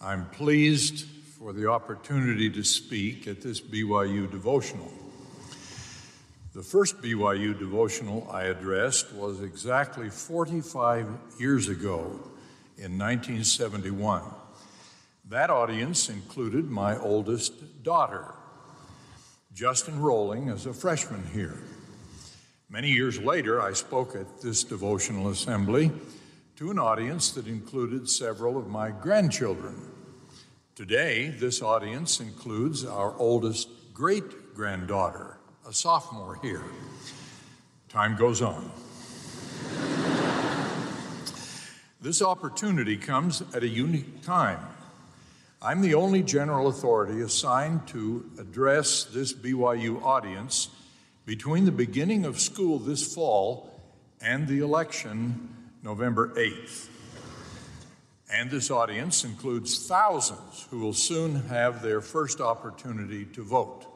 I'm pleased for the opportunity to speak at this BYU devotional. The first BYU devotional I addressed was exactly 45 years ago in 1971. That audience included my oldest daughter, just enrolling as a freshman here. Many years later, I spoke at this devotional assembly to an audience that included several of my grandchildren. Today, this audience includes our oldest great granddaughter, a sophomore here. Time goes on. this opportunity comes at a unique time I'm the only general authority assigned to address this BYU audience between the beginning of school this fall and the election November 8th. And this audience includes thousands who will soon have their first opportunity to vote.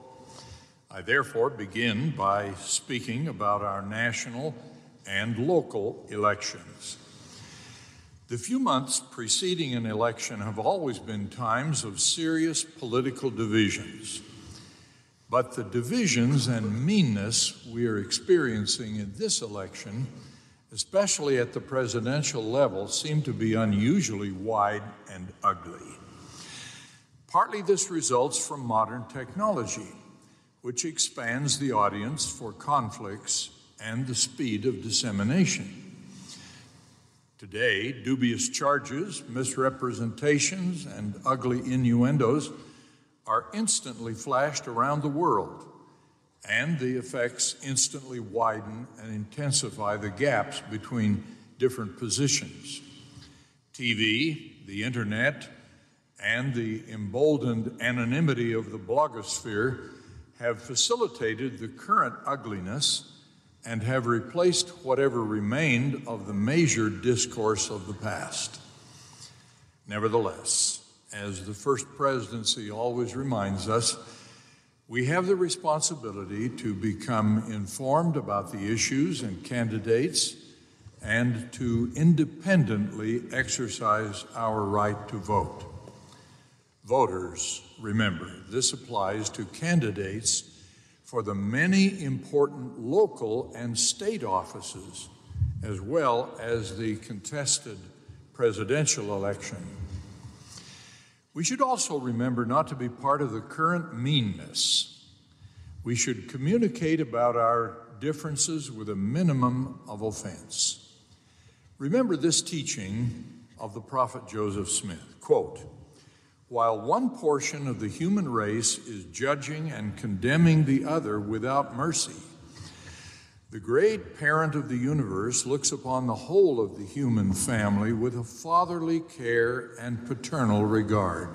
I therefore begin by speaking about our national and local elections. The few months preceding an election have always been times of serious political divisions. But the divisions and meanness we are experiencing in this election, especially at the presidential level, seem to be unusually wide and ugly. Partly this results from modern technology, which expands the audience for conflicts and the speed of dissemination. Today, dubious charges, misrepresentations, and ugly innuendos are instantly flashed around the world, and the effects instantly widen and intensify the gaps between different positions. TV, the internet, and the emboldened anonymity of the blogosphere have facilitated the current ugliness and have replaced whatever remained of the measured discourse of the past. Nevertheless, as the first presidency always reminds us, we have the responsibility to become informed about the issues and candidates and to independently exercise our right to vote. Voters, remember, this applies to candidates for the many important local and state offices, as well as the contested presidential election. We should also remember not to be part of the current meanness. We should communicate about our differences with a minimum of offense. Remember this teaching of the prophet Joseph Smith quote, while one portion of the human race is judging and condemning the other without mercy. The great parent of the universe looks upon the whole of the human family with a fatherly care and paternal regard.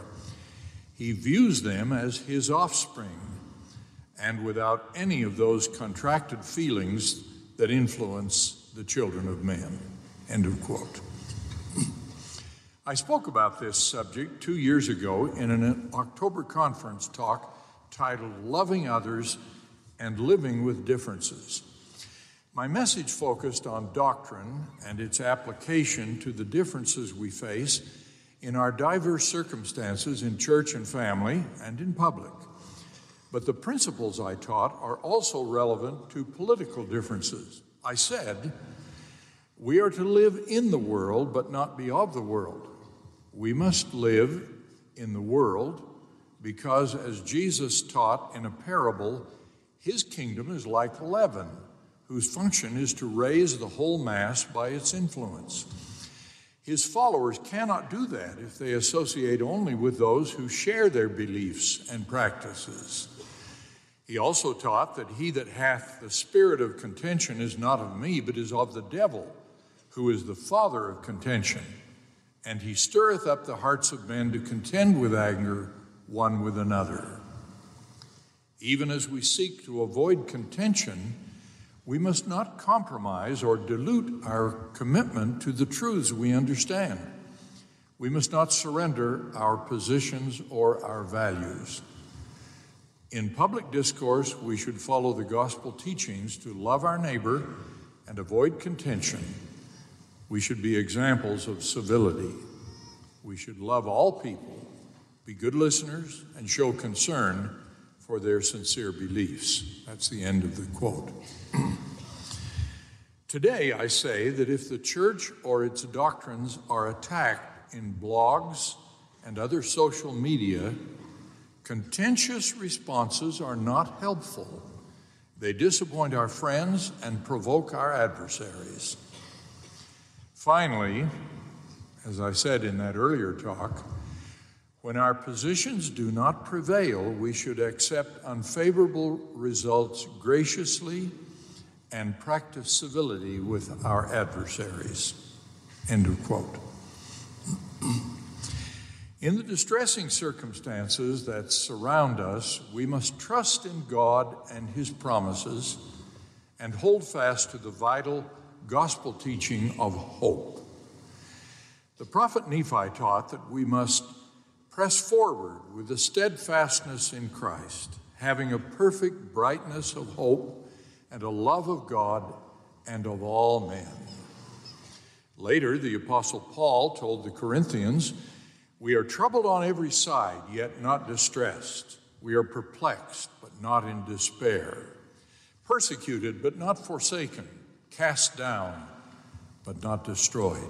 He views them as his offspring and without any of those contracted feelings that influence the children of men. End of quote. I spoke about this subject two years ago in an October conference talk titled Loving Others and Living with Differences. My message focused on doctrine and its application to the differences we face in our diverse circumstances in church and family and in public. But the principles I taught are also relevant to political differences. I said, we are to live in the world, but not be of the world. We must live in the world because, as Jesus taught in a parable, his kingdom is like leaven, whose function is to raise the whole mass by its influence. His followers cannot do that if they associate only with those who share their beliefs and practices. He also taught that he that hath the spirit of contention is not of me, but is of the devil, who is the father of contention and he stirreth up the hearts of men to contend with anger one with another. Even as we seek to avoid contention, we must not compromise or dilute our commitment to the truths we understand. We must not surrender our positions or our values. In public discourse, we should follow the gospel teachings to love our neighbor and avoid contention we should be examples of civility. We should love all people, be good listeners, and show concern for their sincere beliefs. That's the end of the quote. Today, I say that if the church or its doctrines are attacked in blogs and other social media, contentious responses are not helpful. They disappoint our friends and provoke our adversaries. Finally, as I said in that earlier talk, when our positions do not prevail, we should accept unfavorable results graciously and practice civility with our adversaries. End of quote. In the distressing circumstances that surround us, we must trust in God and His promises and hold fast to the vital gospel teaching of hope. The prophet Nephi taught that we must press forward with a steadfastness in Christ, having a perfect brightness of hope and a love of God and of all men. Later, the Apostle Paul told the Corinthians, We are troubled on every side, yet not distressed. We are perplexed, but not in despair. Persecuted, but not forsaken cast down, but not destroyed.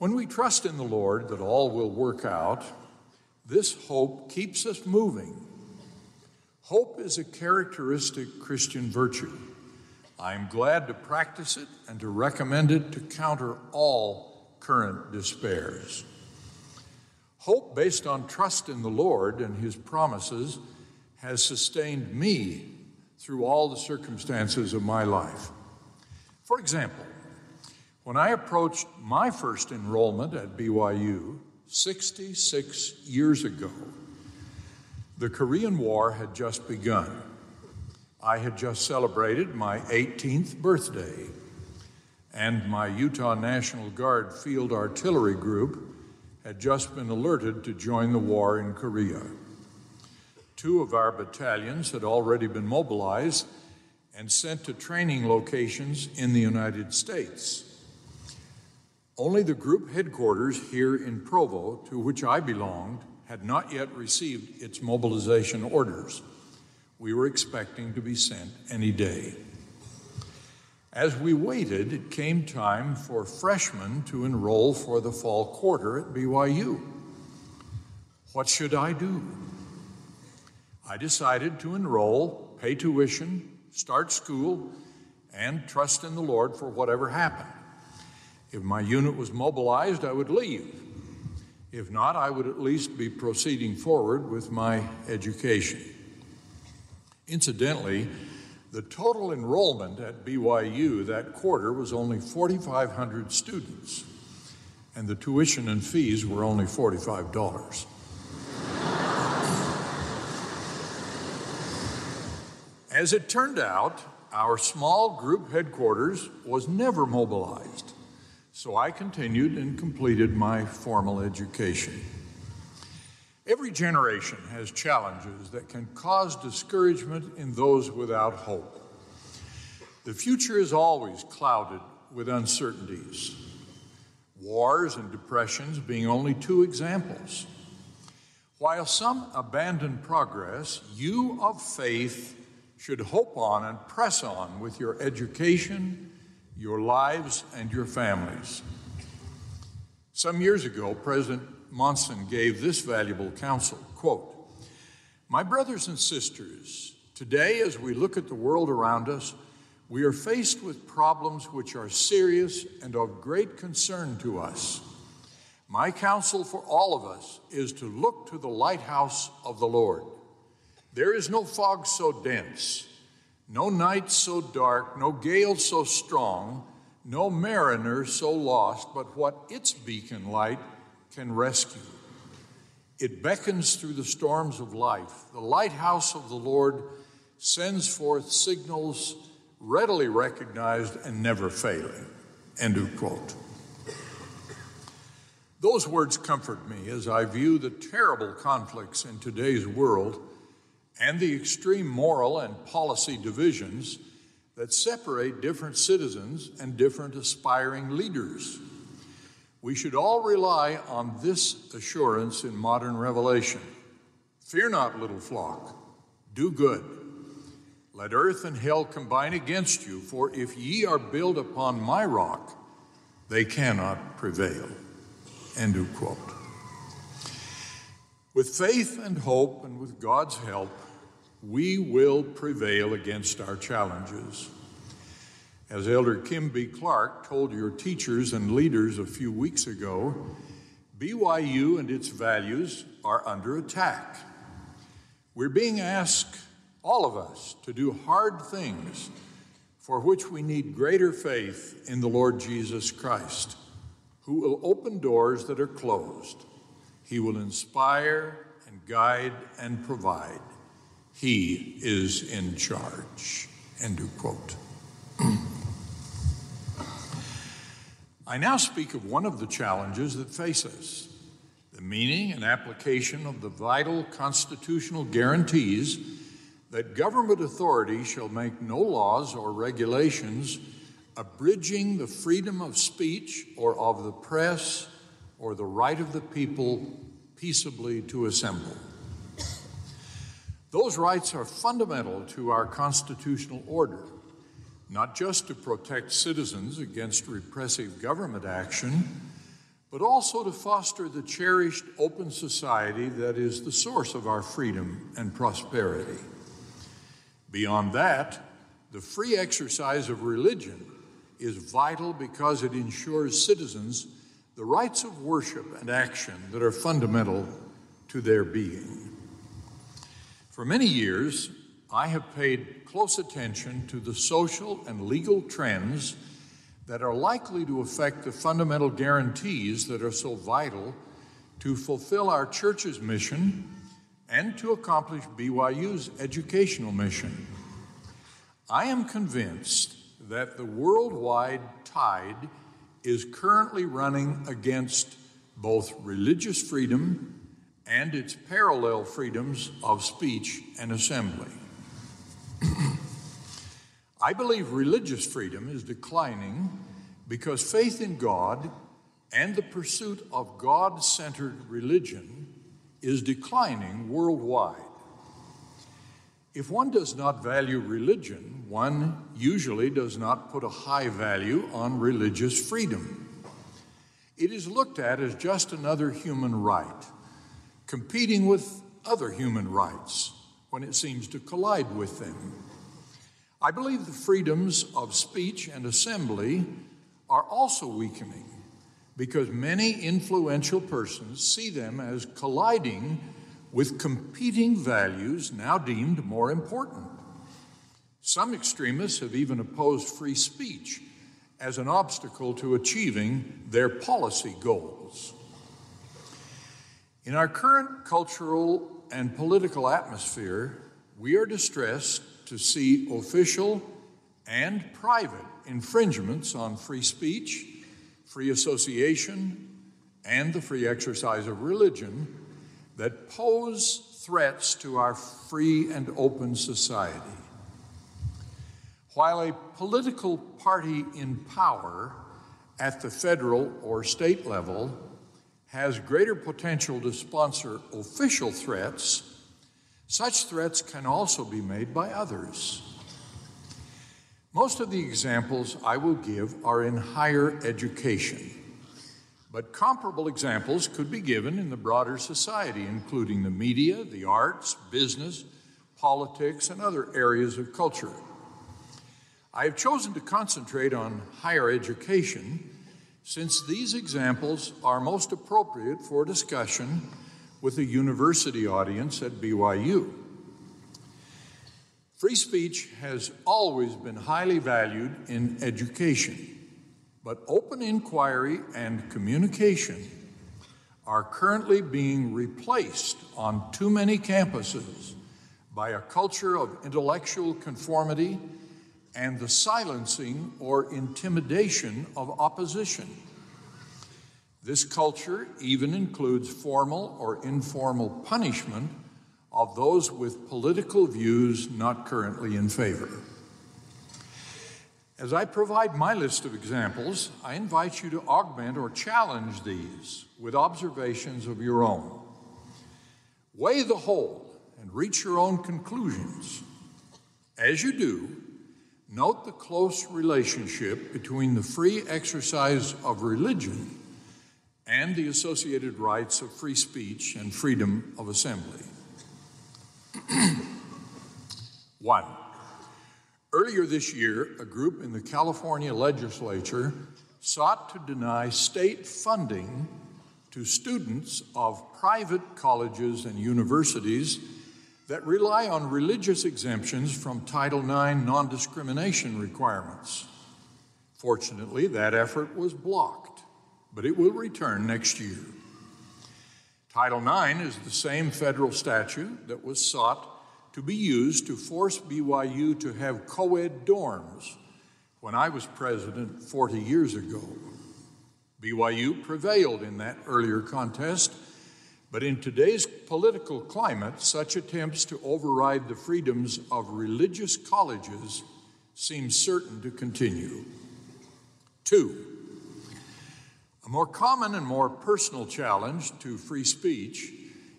When we trust in the Lord that all will work out, this hope keeps us moving. Hope is a characteristic Christian virtue. I am glad to practice it and to recommend it to counter all current despairs. Hope based on trust in the Lord and His promises has sustained me through all the circumstances of my life. For example, when I approached my first enrollment at BYU 66 years ago, the Korean War had just begun. I had just celebrated my 18th birthday, and my Utah National Guard Field Artillery Group had just been alerted to join the war in Korea. Two of our battalions had already been mobilized and sent to training locations in the United States. Only the group headquarters here in Provo, to which I belonged, had not yet received its mobilization orders. We were expecting to be sent any day. As we waited, it came time for freshmen to enroll for the fall quarter at BYU. What should I do? I decided to enroll, pay tuition, start school, and trust in the Lord for whatever happened. If my unit was mobilized, I would leave. If not, I would at least be proceeding forward with my education. Incidentally, the total enrollment at BYU that quarter was only 4,500 students, and the tuition and fees were only $45. As it turned out, our small group headquarters was never mobilized, so I continued and completed my formal education. Every generation has challenges that can cause discouragement in those without hope. The future is always clouded with uncertainties, wars and depressions being only two examples. While some abandon progress, you of faith should hope on and press on with your education, your lives, and your families. Some years ago, President Monson gave this valuable counsel quote, My brothers and sisters, today as we look at the world around us, we are faced with problems which are serious and of great concern to us. My counsel for all of us is to look to the lighthouse of the Lord. There is no fog so dense, no night so dark, no gale so strong no mariner so lost but what its beacon light can rescue. It beckons through the storms of life. The lighthouse of the Lord sends forth signals readily recognized and never failing. End of quote. Those words comfort me as I view the terrible conflicts in today's world and the extreme moral and policy divisions that separate different citizens and different aspiring leaders. We should all rely on this assurance in modern revelation Fear not, little flock, do good. Let earth and hell combine against you, for if ye are built upon my rock, they cannot prevail. End of quote. With faith and hope and with God's help, we will prevail against our challenges. As Elder Kim B. Clark told your teachers and leaders a few weeks ago, BYU and its values are under attack. We're being asked, all of us, to do hard things for which we need greater faith in the Lord Jesus Christ, who will open doors that are closed. He will inspire and guide and provide. He is in charge. End of quote. I now speak of one of the challenges that face us the meaning and application of the vital constitutional guarantees that government authority shall make no laws or regulations abridging the freedom of speech or of the press or the right of the people peaceably to assemble. Those rights are fundamental to our constitutional order, not just to protect citizens against repressive government action, but also to foster the cherished open society that is the source of our freedom and prosperity. Beyond that, the free exercise of religion is vital because it ensures citizens the rights of worship and action that are fundamental to their being. For many years, I have paid close attention to the social and legal trends that are likely to affect the fundamental guarantees that are so vital to fulfill our church's mission and to accomplish BYU's educational mission. I am convinced that the worldwide tide is currently running against both religious freedom and its parallel freedoms of speech and assembly. I believe religious freedom is declining because faith in God and the pursuit of God centered religion is declining worldwide. If one does not value religion, one usually does not put a high value on religious freedom. It is looked at as just another human right competing with other human rights when it seems to collide with them. I believe the freedoms of speech and assembly are also weakening because many influential persons see them as colliding with competing values now deemed more important. Some extremists have even opposed free speech as an obstacle to achieving their policy goals. In our current cultural and political atmosphere, we are distressed to see official and private infringements on free speech, free association, and the free exercise of religion that pose threats to our free and open society. While a political party in power at the federal or state level has greater potential to sponsor official threats, such threats can also be made by others. Most of the examples I will give are in higher education, but comparable examples could be given in the broader society, including the media, the arts, business, politics, and other areas of culture. I have chosen to concentrate on higher education since these examples are most appropriate for discussion with a university audience at BYU. Free speech has always been highly valued in education, But open inquiry and communication are currently being replaced on too many campuses by a culture of intellectual conformity and the silencing or intimidation of opposition. This culture even includes formal or informal punishment of those with political views not currently in favor. As I provide my list of examples, I invite you to augment or challenge these with observations of your own. Weigh the whole and reach your own conclusions. As you do, note the close relationship between the free exercise of religion and the associated rights of free speech and freedom of assembly. One, earlier this year, a group in the California legislature sought to deny state funding to students of private colleges and universities that rely on religious exemptions from Title IX non discrimination requirements. Fortunately, that effort was blocked but it will return next year. Title IX is the same federal statute that was sought to be used to force BYU to have co ed dorms when I was president 40 years ago. BYU prevailed in that earlier contest, but in today's political climate, such attempts to override the freedoms of religious colleges seem certain to continue. Two, a more common and more personal challenge to free speech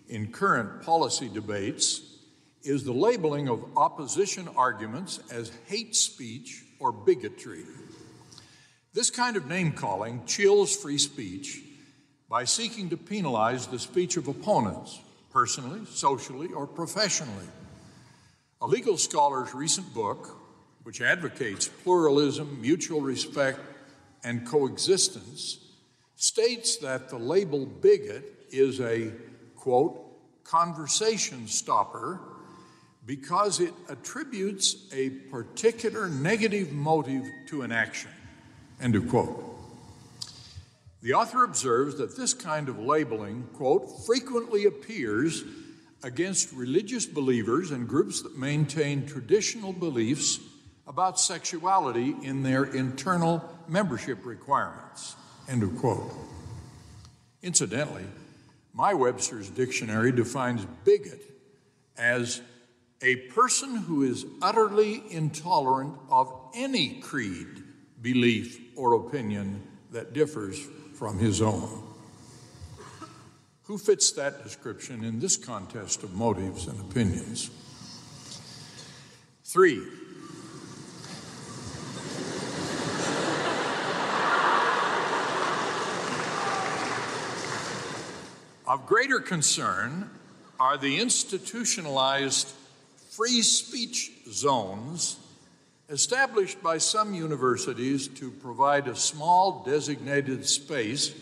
in current policy debates is the labeling of opposition arguments as hate speech or bigotry. This kind of name calling chills free speech by seeking to penalize the speech of opponents, personally, socially, or professionally. A legal scholar's recent book, which advocates pluralism, mutual respect, and coexistence, states that the label bigot is a, quote, conversation stopper because it attributes a particular negative motive to an action, end of quote. The author observes that this kind of labeling, quote, frequently appears against religious believers and groups that maintain traditional beliefs about sexuality in their internal membership requirements. End of quote. Incidentally, my Webster's dictionary defines bigot as a person who is utterly intolerant of any creed, belief, or opinion that differs from his own. Who fits that description in this contest of motives and opinions? Three, Of greater concern are the institutionalized free speech zones established by some universities to provide a small designated space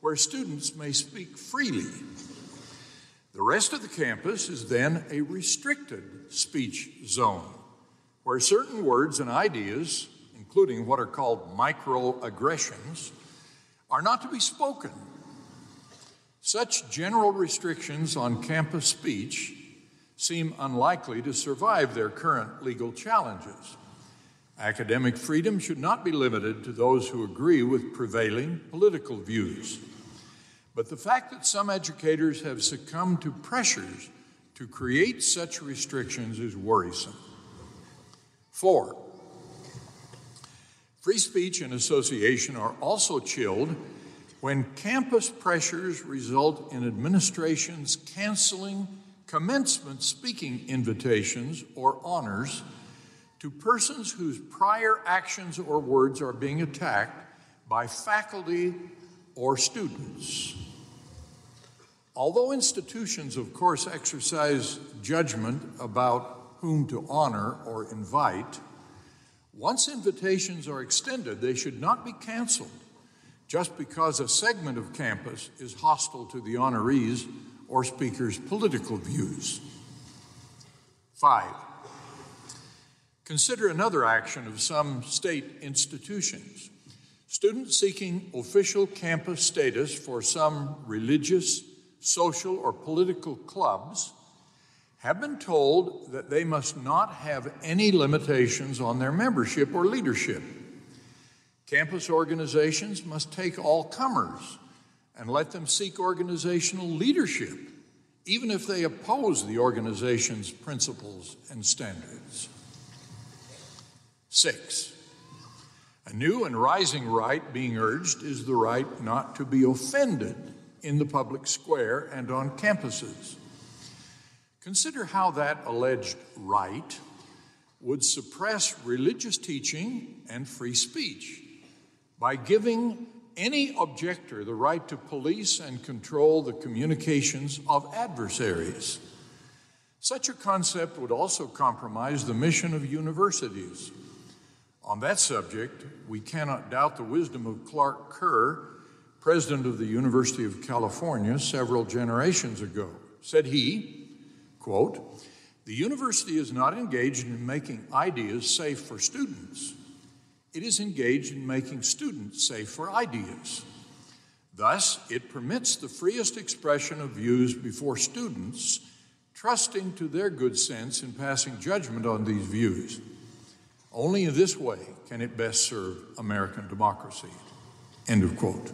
where students may speak freely. The rest of the campus is then a restricted speech zone where certain words and ideas, including what are called microaggressions, are not to be spoken such general restrictions on campus speech seem unlikely to survive their current legal challenges. Academic freedom should not be limited to those who agree with prevailing political views. But the fact that some educators have succumbed to pressures to create such restrictions is worrisome. Four, free speech and association are also chilled when campus pressures result in administrations canceling commencement speaking invitations or honors to persons whose prior actions or words are being attacked by faculty or students. Although institutions, of course, exercise judgment about whom to honor or invite, once invitations are extended, they should not be canceled just because a segment of campus is hostile to the honorees or speaker's political views. Five, consider another action of some state institutions. Students seeking official campus status for some religious, social, or political clubs have been told that they must not have any limitations on their membership or leadership. Campus organizations must take all comers and let them seek organizational leadership, even if they oppose the organization's principles and standards. Six, a new and rising right being urged is the right not to be offended in the public square and on campuses. Consider how that alleged right would suppress religious teaching and free speech by giving any objector the right to police and control the communications of adversaries. Such a concept would also compromise the mission of universities. On that subject, we cannot doubt the wisdom of Clark Kerr, president of the University of California several generations ago. Said he, quote, the university is not engaged in making ideas safe for students it is engaged in making students safe for ideas. Thus, it permits the freest expression of views before students, trusting to their good sense in passing judgment on these views. Only in this way can it best serve American democracy. End of quote.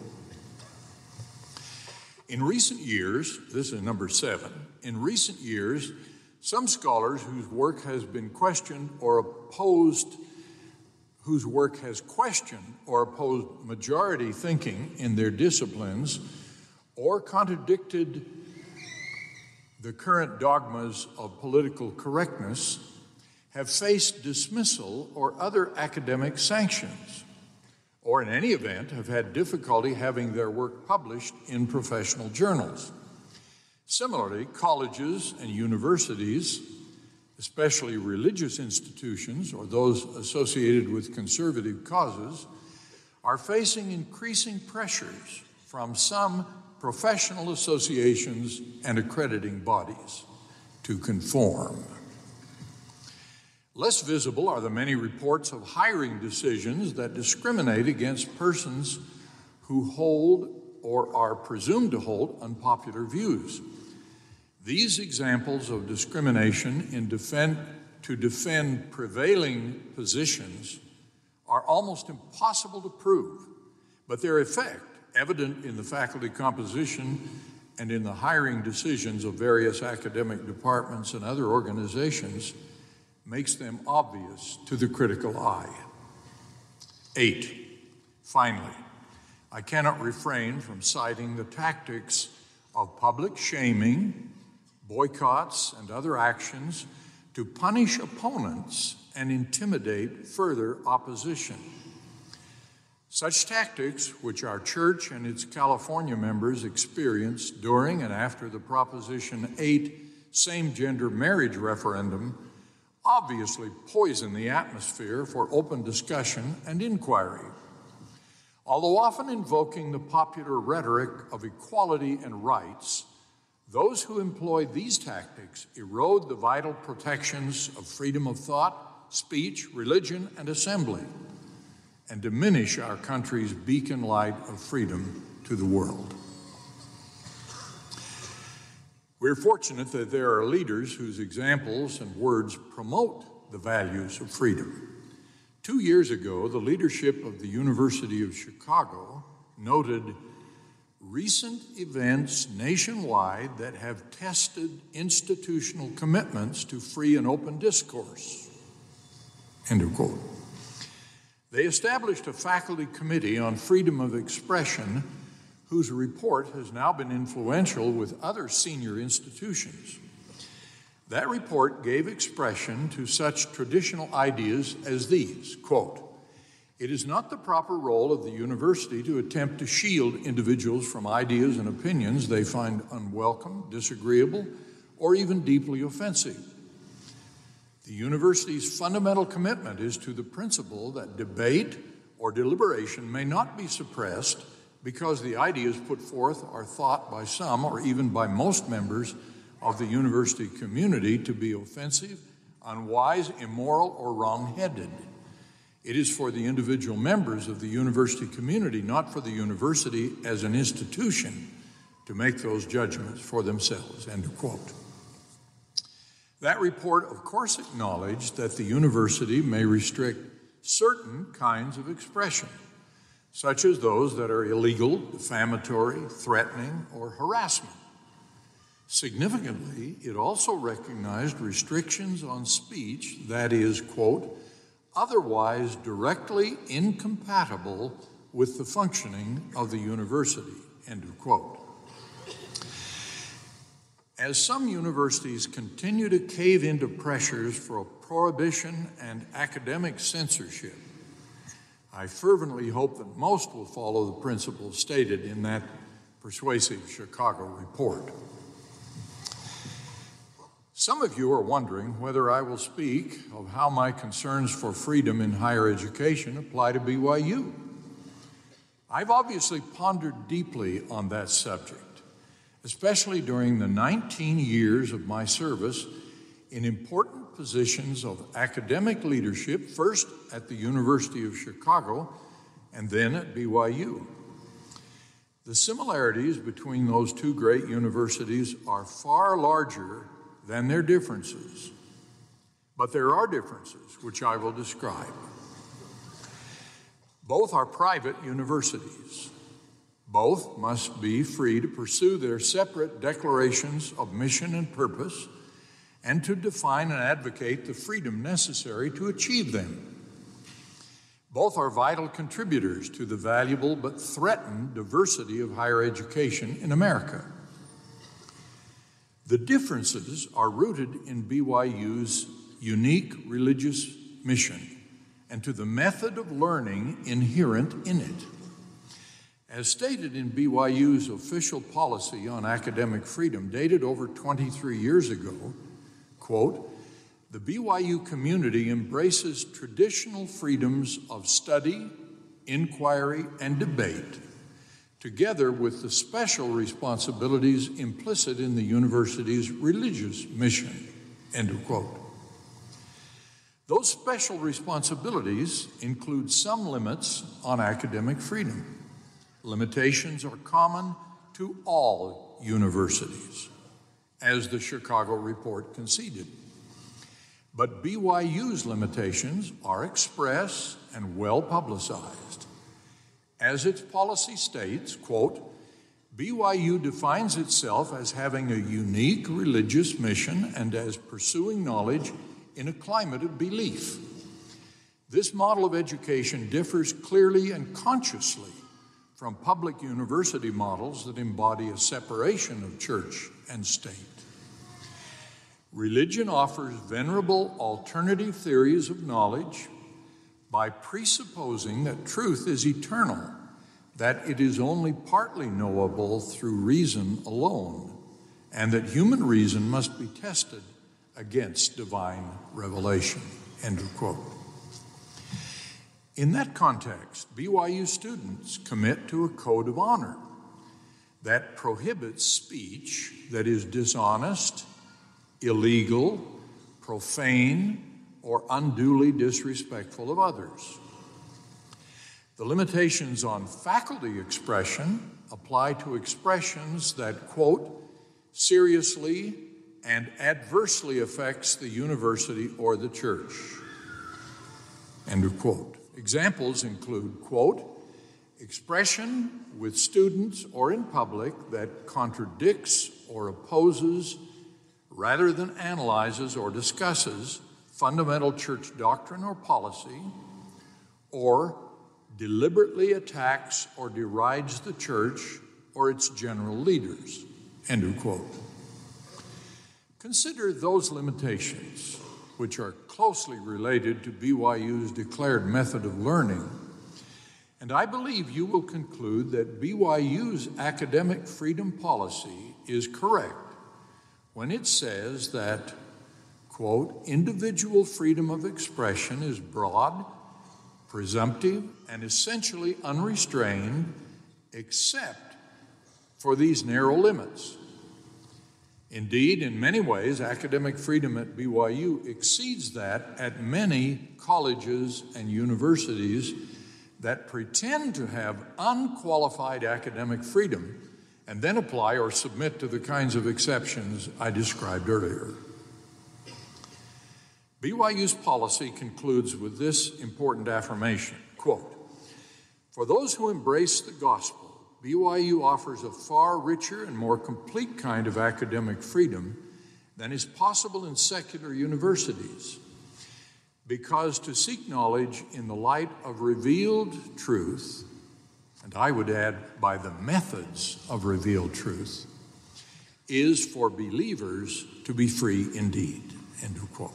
In recent years, this is number seven, in recent years, some scholars whose work has been questioned or opposed whose work has questioned or opposed majority thinking in their disciplines or contradicted the current dogmas of political correctness have faced dismissal or other academic sanctions, or in any event have had difficulty having their work published in professional journals. Similarly, colleges and universities especially religious institutions or those associated with conservative causes, are facing increasing pressures from some professional associations and accrediting bodies to conform. Less visible are the many reports of hiring decisions that discriminate against persons who hold or are presumed to hold unpopular views. These examples of discrimination in defend, to defend prevailing positions are almost impossible to prove, but their effect, evident in the faculty composition and in the hiring decisions of various academic departments and other organizations, makes them obvious to the critical eye. Eight, finally, I cannot refrain from citing the tactics of public shaming boycotts, and other actions to punish opponents and intimidate further opposition. Such tactics, which our church and its California members experienced during and after the Proposition 8 same gender marriage referendum, obviously poison the atmosphere for open discussion and inquiry. Although often invoking the popular rhetoric of equality and rights, those who employ these tactics erode the vital protections of freedom of thought, speech, religion, and assembly, and diminish our country's beacon light of freedom to the world. We're fortunate that there are leaders whose examples and words promote the values of freedom. Two years ago, the leadership of the University of Chicago noted recent events nationwide that have tested institutional commitments to free and open discourse. End of quote. They established a faculty committee on freedom of expression whose report has now been influential with other senior institutions. That report gave expression to such traditional ideas as these quote, it is not the proper role of the university to attempt to shield individuals from ideas and opinions they find unwelcome, disagreeable, or even deeply offensive. The university's fundamental commitment is to the principle that debate or deliberation may not be suppressed because the ideas put forth are thought by some or even by most members of the university community to be offensive, unwise, immoral, or wrong headed. It is for the individual members of the university community, not for the university as an institution, to make those judgments for themselves. End of quote. That report, of course, acknowledged that the university may restrict certain kinds of expression, such as those that are illegal, defamatory, threatening, or harassment. Significantly, it also recognized restrictions on speech that is, quote, otherwise directly incompatible with the functioning of the university, end of quote. As some universities continue to cave into pressures for prohibition and academic censorship, I fervently hope that most will follow the principles stated in that persuasive Chicago report. Some of you are wondering whether I will speak of how my concerns for freedom in higher education apply to BYU. I've obviously pondered deeply on that subject, especially during the 19 years of my service in important positions of academic leadership, first at the University of Chicago and then at BYU. The similarities between those two great universities are far larger than their differences. But there are differences, which I will describe. Both are private universities. Both must be free to pursue their separate declarations of mission and purpose and to define and advocate the freedom necessary to achieve them. Both are vital contributors to the valuable but threatened diversity of higher education in America. The differences are rooted in BYU's unique religious mission and to the method of learning inherent in it. As stated in BYU's official policy on academic freedom, dated over 23 years ago, quote, the BYU community embraces traditional freedoms of study, inquiry, and debate together with the special responsibilities implicit in the university's religious mission. End of quote. Those special responsibilities include some limits on academic freedom. Limitations are common to all universities, as the Chicago report conceded. But BYU's limitations are express and well publicized. As its policy states, quote, BYU defines itself as having a unique religious mission and as pursuing knowledge in a climate of belief. This model of education differs clearly and consciously from public university models that embody a separation of church and state. Religion offers venerable alternative theories of knowledge by presupposing that truth is eternal, that it is only partly knowable through reason alone, and that human reason must be tested against divine revelation. End of quote. In that context, BYU students commit to a code of honor that prohibits speech that is dishonest, illegal, profane, or unduly disrespectful of others. The limitations on faculty expression apply to expressions that, quote, seriously and adversely affects the university or the church. End of quote. Examples include, quote, expression with students or in public that contradicts or opposes rather than analyzes or discusses fundamental church doctrine or policy, or deliberately attacks or derides the church or its general leaders. End of quote. Consider those limitations, which are closely related to BYU's declared method of learning, and I believe you will conclude that BYU's academic freedom policy is correct when it says that quote, individual freedom of expression is broad, presumptive, and essentially unrestrained, except for these narrow limits. Indeed, in many ways, academic freedom at BYU exceeds that at many colleges and universities that pretend to have unqualified academic freedom and then apply or submit to the kinds of exceptions I described earlier. BYU's policy concludes with this important affirmation quote, For those who embrace the gospel, BYU offers a far richer and more complete kind of academic freedom than is possible in secular universities. Because to seek knowledge in the light of revealed truth, and I would add by the methods of revealed truth, is for believers to be free indeed. End of quote.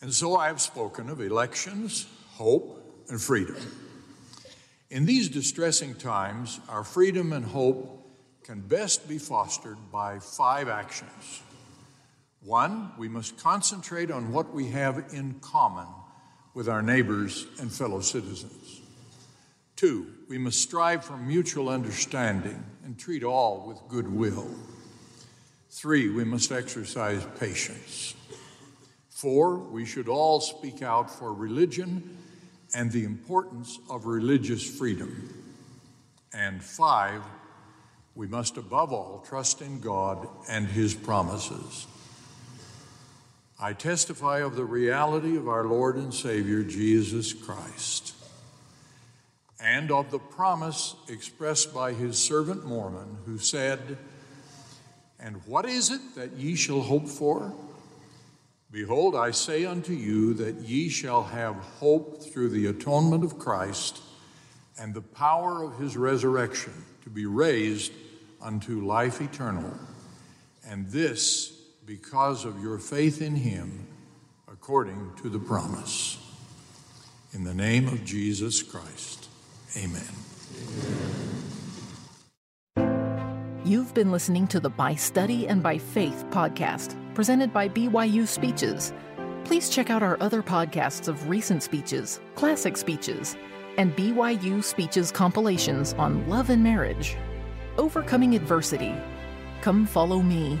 And so I have spoken of elections, hope, and freedom. In these distressing times, our freedom and hope can best be fostered by five actions. One, we must concentrate on what we have in common with our neighbors and fellow citizens. Two, we must strive for mutual understanding and treat all with goodwill. Three, we must exercise patience. Four, we should all speak out for religion and the importance of religious freedom. And five, we must above all trust in God and His promises. I testify of the reality of our Lord and Savior Jesus Christ and of the promise expressed by his servant Mormon, who said, And what is it that ye shall hope for? Behold, I say unto you that ye shall have hope through the atonement of Christ and the power of his resurrection to be raised unto life eternal. And this because of your faith in him according to the promise. In the name of Jesus Christ, amen. You've been listening to the By Study and by Faith podcast presented by BYU Speeches. Please check out our other podcasts of recent speeches, classic speeches, and BYU Speeches compilations on love and marriage. Overcoming adversity. Come follow me,